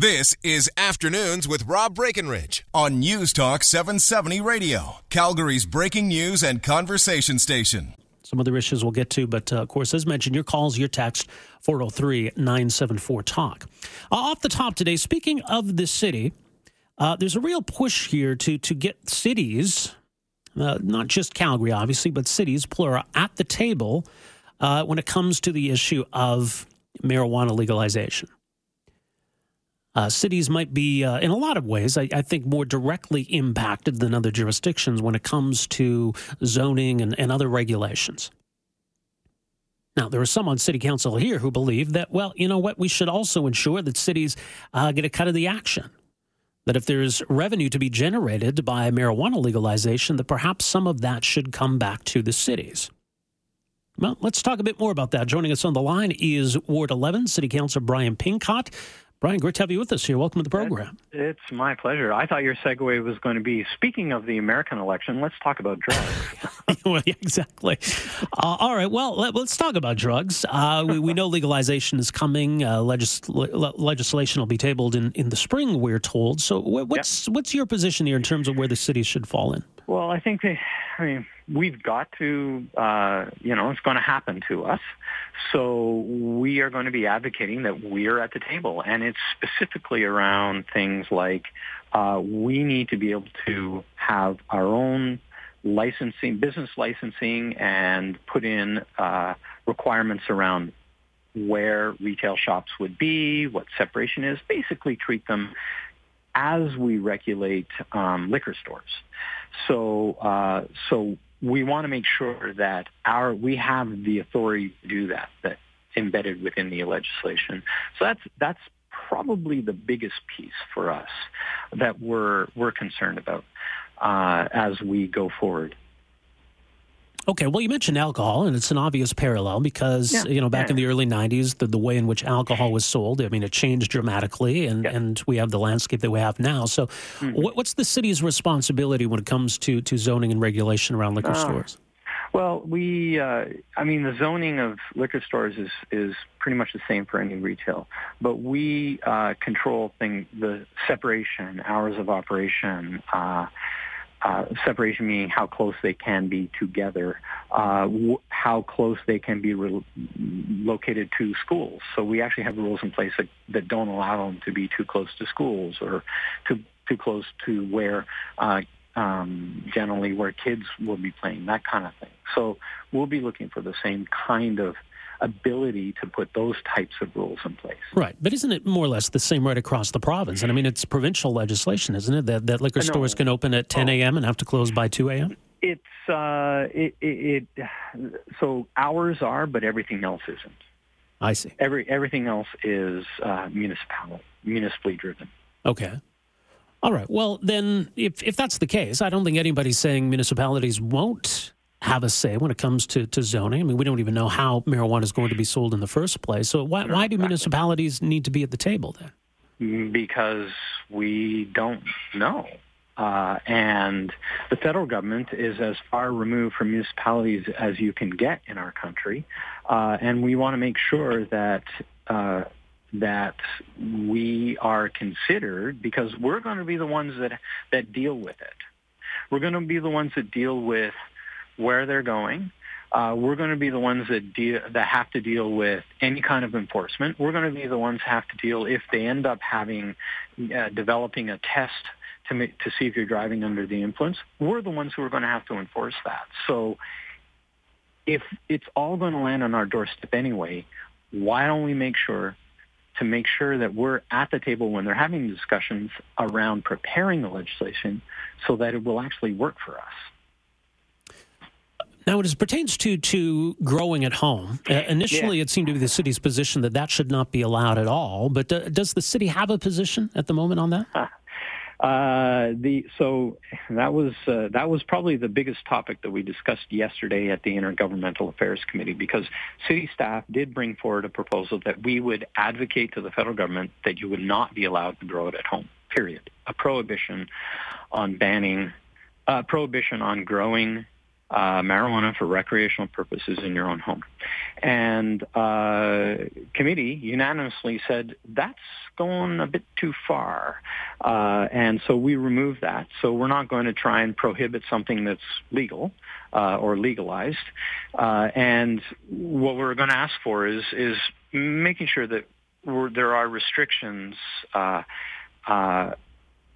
This is Afternoons with Rob Breckenridge on News Talk 770 Radio, Calgary's breaking news and conversation station. Some other issues we'll get to, but uh, of course, as mentioned, your calls, your text, 403 974 Talk. Uh, off the top today, speaking of the city, uh, there's a real push here to, to get cities, uh, not just Calgary, obviously, but cities, plural, at the table uh, when it comes to the issue of marijuana legalization. Uh, cities might be, uh, in a lot of ways, I, I, think, more directly impacted than other jurisdictions when it comes to zoning and, and other regulations. Now, there are some on city council here who believe that, well, you know what, we should also ensure that cities uh, get a cut of the action. That if there's revenue to be generated by marijuana legalization, that perhaps some of that should come back to the cities. Well, let's talk a bit more about that. Joining us on the line is Ward 11 City Councilor Brian Pincott. Brian, great to have you with us here. Welcome to the program. It's my pleasure. I thought your segue was going to be speaking of the American election, let's talk about drugs. well, yeah, exactly. Uh, all right. Well, let, us talk about drugs. Uh, we, we, know legalization is coming. Uh, legis- le- legislation will be tabled in, in the spring, we're told. So, what's, yep. what's your position here in terms of where the city should fall in? Well, I think they, I mean, we've got to, uh, you know, it's going to happen to us. So we are going to be advocating that we're at the table, and it's specifically around things like uh, we need to be able to have our own licensing, business licensing, and put in uh, requirements around where retail shops would be, what separation is, basically treat them as we regulate um, liquor stores. So, uh, so we want to make sure that our we have the authority to do that. That embedded within the legislation. So that's that's probably the biggest piece for us that we're we're concerned about uh, as we go forward. Okay, well, you mentioned alcohol, and it's an obvious parallel because yeah. you know back yeah. in the early '90s, the, the way in which alcohol was sold, I mean, it changed dramatically, and, and we have the landscape that we have now. So, mm-hmm. what, what's the city's responsibility when it comes to to zoning and regulation around liquor uh, stores? Well, we, uh, I mean, the zoning of liquor stores is is pretty much the same for any retail, but we uh, control thing the separation, hours of operation. Uh, separation meaning how close they can be together, uh, w- how close they can be re- located to schools. So we actually have rules in place that, that don't allow them to be too close to schools or too too close to where uh, um, generally where kids will be playing, that kind of thing. So we'll be looking for the same kind of ability to put those types of rules in place. Right, but isn't it more or less the same right across the province? And I mean, it's provincial legislation, isn't it? That that liquor stores can open at 10 a.m. and have to close by 2 a.m. It's uh, it, it, it so hours are, but everything else isn't. I see. Every everything else is uh, municipal, municipally driven. Okay. All right. Well, then, if if that's the case, I don't think anybody's saying municipalities won't have a say when it comes to, to zoning. I mean, we don't even know how marijuana is going to be sold in the first place. So why, why do municipalities need to be at the table then? Because we don't know. Uh, and the federal government is as far removed from municipalities as you can get in our country. Uh, and we want to make sure that uh, that we are considered because we're going to be the ones that that deal with it. We're going to be the ones that deal with where they're going. Uh, we're going to be the ones that deal, that have to deal with any kind of enforcement. We're going to be the ones have to deal if they end up having uh, developing a test to to see if you're driving under the influence. We're the ones who are going to have to enforce that. So if it's all going to land on our doorstep anyway, why don't we make sure to make sure that we're at the table when they're having discussions around preparing the legislation so that it will actually work for us? Now, as pertains to to growing at home, uh, initially yeah. it seemed to be the city's position that that should not be allowed at all. But uh, does the city have a position at the moment on that? Uh, the so that was uh, that was probably the biggest topic that we discussed yesterday at the Intergovernmental Affairs Committee because city staff did bring forward a proposal that we would advocate to the federal government that you would not be allowed to grow it at home. Period. A prohibition on banning, uh, prohibition on growing uh, marijuana for recreational purposes in your own home. And uh, committee unanimously said that's going a bit too far. Uh, and so we removed that. So we're not going to try and prohibit something that's legal uh, or legalized. Uh, and what we're going to ask for is, is making sure that there are restrictions uh,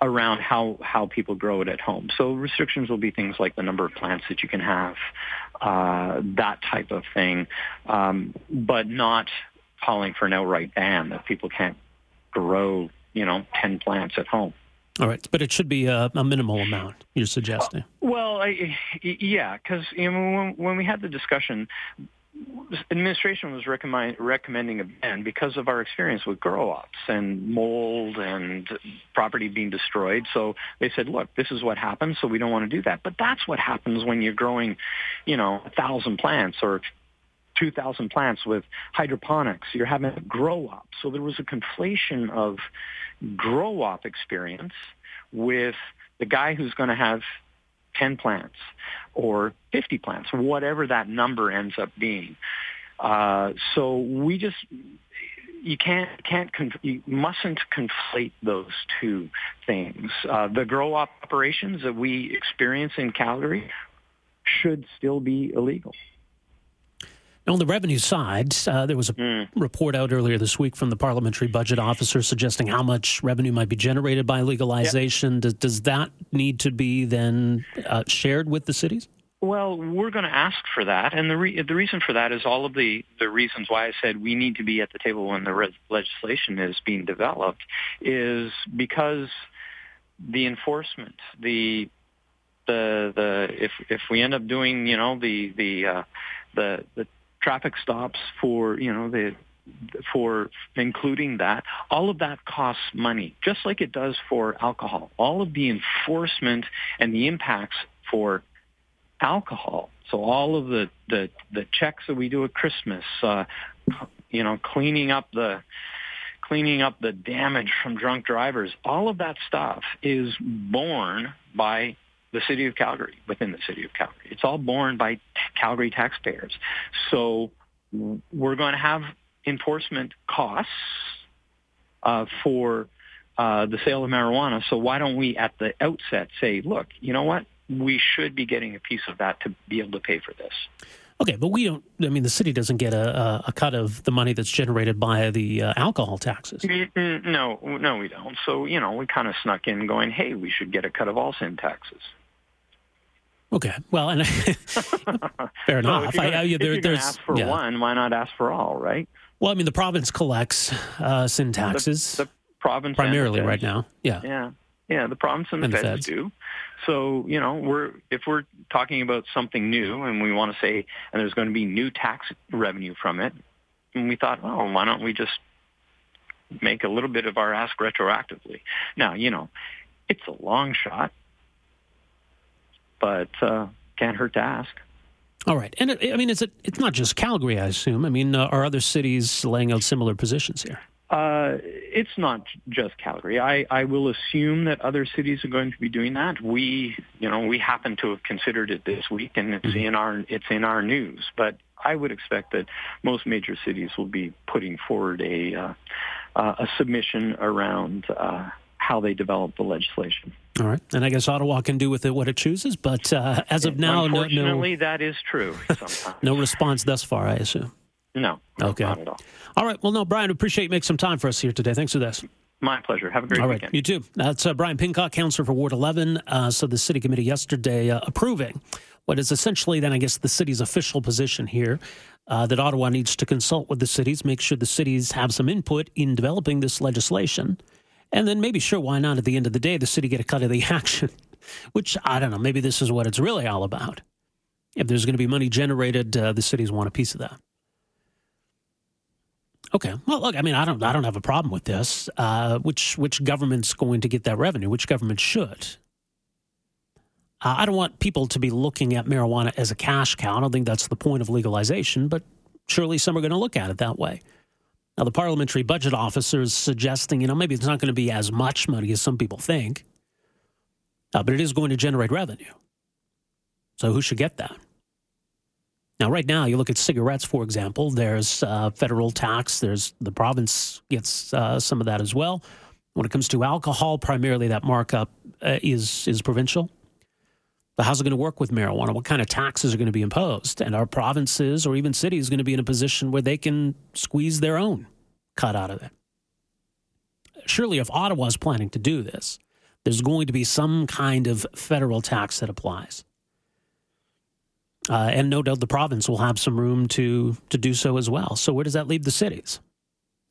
around how, how people grow it at home. So restrictions will be things like the number of plants that you can have, uh, that type of thing, um, but not calling for an outright ban that people can't grow, you know, 10 plants at home. All right, but it should be a, a minimal amount. You're suggesting? Well, I, yeah, because you know, when, when we had the discussion, administration was recommend, recommending a ban because of our experience with grow ops and mold and property being destroyed. So they said, look, this is what happens, so we don't want to do that. But that's what happens when you're growing, you know, a thousand plants or 2,000 plants with hydroponics. You're having a grow op. So there was a conflation of grow op experience with the guy who's going to have 10 plants or 50 plants, whatever that number ends up being. Uh, so we just you can't can't you mustn't conflate those two things. Uh, the grow operations that we experience in Calgary should still be illegal. On the revenue side, uh, there was a mm. report out earlier this week from the parliamentary budget officer suggesting how much revenue might be generated by legalization. Yep. Does, does, that need to be then uh, shared with the cities? Well, we're going to ask for that, and the re- the reason for that is all of the the reasons why I said we need to be at the table when the re- legislation is being developed is because the enforcement, the the the if if we end up doing you know the the uh, the the traffic stops for, you know, the for including that, all of that costs money, just like it does for alcohol. All of the enforcement and the impacts for alcohol. So all of the, the, the checks that we do at Christmas, uh, you know, cleaning up the cleaning up the damage from drunk drivers, all of that stuff is borne by the city of Calgary, within the city of Calgary. It's all borne by t- Calgary taxpayers. So we're going to have enforcement costs uh, for uh, the sale of marijuana. So why don't we at the outset say, look, you know what? We should be getting a piece of that to be able to pay for this. Okay, but we don't. I mean, the city doesn't get a, a cut of the money that's generated by the uh, alcohol taxes. No, no, we don't. So you know, we kind of snuck in, going, "Hey, we should get a cut of all sin taxes." Okay. Well, and fair enough. I, I, there, there's ask for yeah. one. Why not ask for all? Right. Well, I mean, the province collects uh, sin taxes. The, the province primarily right now. Yeah. Yeah. Yeah. The province and the, and feds, the feds do. So you know, we're if we're talking about something new and we want to say, and there's going to be new tax revenue from it, and we thought, well, why don't we just make a little bit of our ask retroactively? Now, you know, it's a long shot but uh, can't hurt to ask. All right, and it, I mean, is it? It's not just Calgary, I assume. I mean, uh, are other cities laying out similar positions here? Uh, it's not just Calgary. I, I will assume that other cities are going to be doing that. We, you know, we happen to have considered it this week, and it's mm-hmm. in our it's in our news. But I would expect that most major cities will be putting forward a uh, uh, a submission around uh, how they develop the legislation. All right, and I guess Ottawa can do with it what it chooses, but uh, as of now, unfortunately, no, no, that is true. no response thus far, I assume. No, okay, not at all. All right, well, no, Brian, appreciate you making some time for us here today. Thanks for this. My pleasure. Have a great All right, weekend. You too. That's uh, Brian Pincott, councillor for Ward 11. Uh, so the city committee yesterday uh, approving what is essentially then, I guess, the city's official position here uh, that Ottawa needs to consult with the cities, make sure the cities have some input in developing this legislation. And then maybe, sure, why not at the end of the day, the city get a cut of the action? Which, I don't know, maybe this is what it's really all about. If there's going to be money generated, uh, the cities want a piece of that. Okay. Well, look, I mean, I don't, I don't have a problem with this. Uh, which, which government's going to get that revenue? Which government should? Uh, I don't want people to be looking at marijuana as a cash cow. I don't think that's the point of legalization, but surely some are going to look at it that way. Now, the parliamentary budget officer is suggesting, you know, maybe it's not going to be as much money as some people think, uh, but it is going to generate revenue. So who should get that? Now, right now, you look at cigarettes, for example. There's uh, federal tax. There's the province gets uh, some of that as well. When it comes to alcohol, primarily that markup uh, is is provincial. But how's it going to work with marijuana? What kind of taxes are going to be imposed? And are provinces or even cities going to be in a position where they can squeeze their own cut out of it? Surely, if Ottawa is planning to do this, there's going to be some kind of federal tax that applies. Uh, and no doubt the province will have some room to to do so as well. So where does that leave the cities?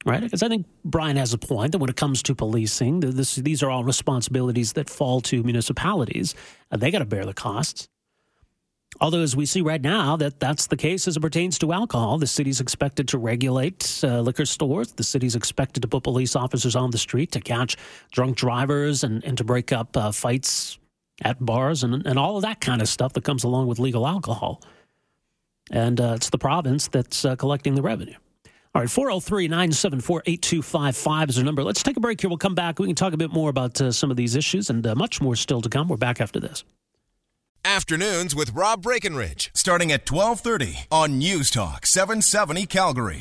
Right? Because I think Brian has a point that when it comes to policing, this, these are all responsibilities that fall to municipalities. Uh, they got to bear the costs. Although, as we see right now, that that's the case as it pertains to alcohol. The city's expected to regulate uh, liquor stores. The city's expected to put police officers on the street to catch drunk drivers and, and to break up uh, fights at bars and, and all of that kind of stuff that comes along with legal alcohol. And uh, it's the province that's uh, collecting the revenue. All right, 403 974 8255 is our number. Let's take a break here. We'll come back. We can talk a bit more about uh, some of these issues and uh, much more still to come. We're back after this. Afternoons with Rob Breckenridge, starting at 1230 on News Talk 770 Calgary.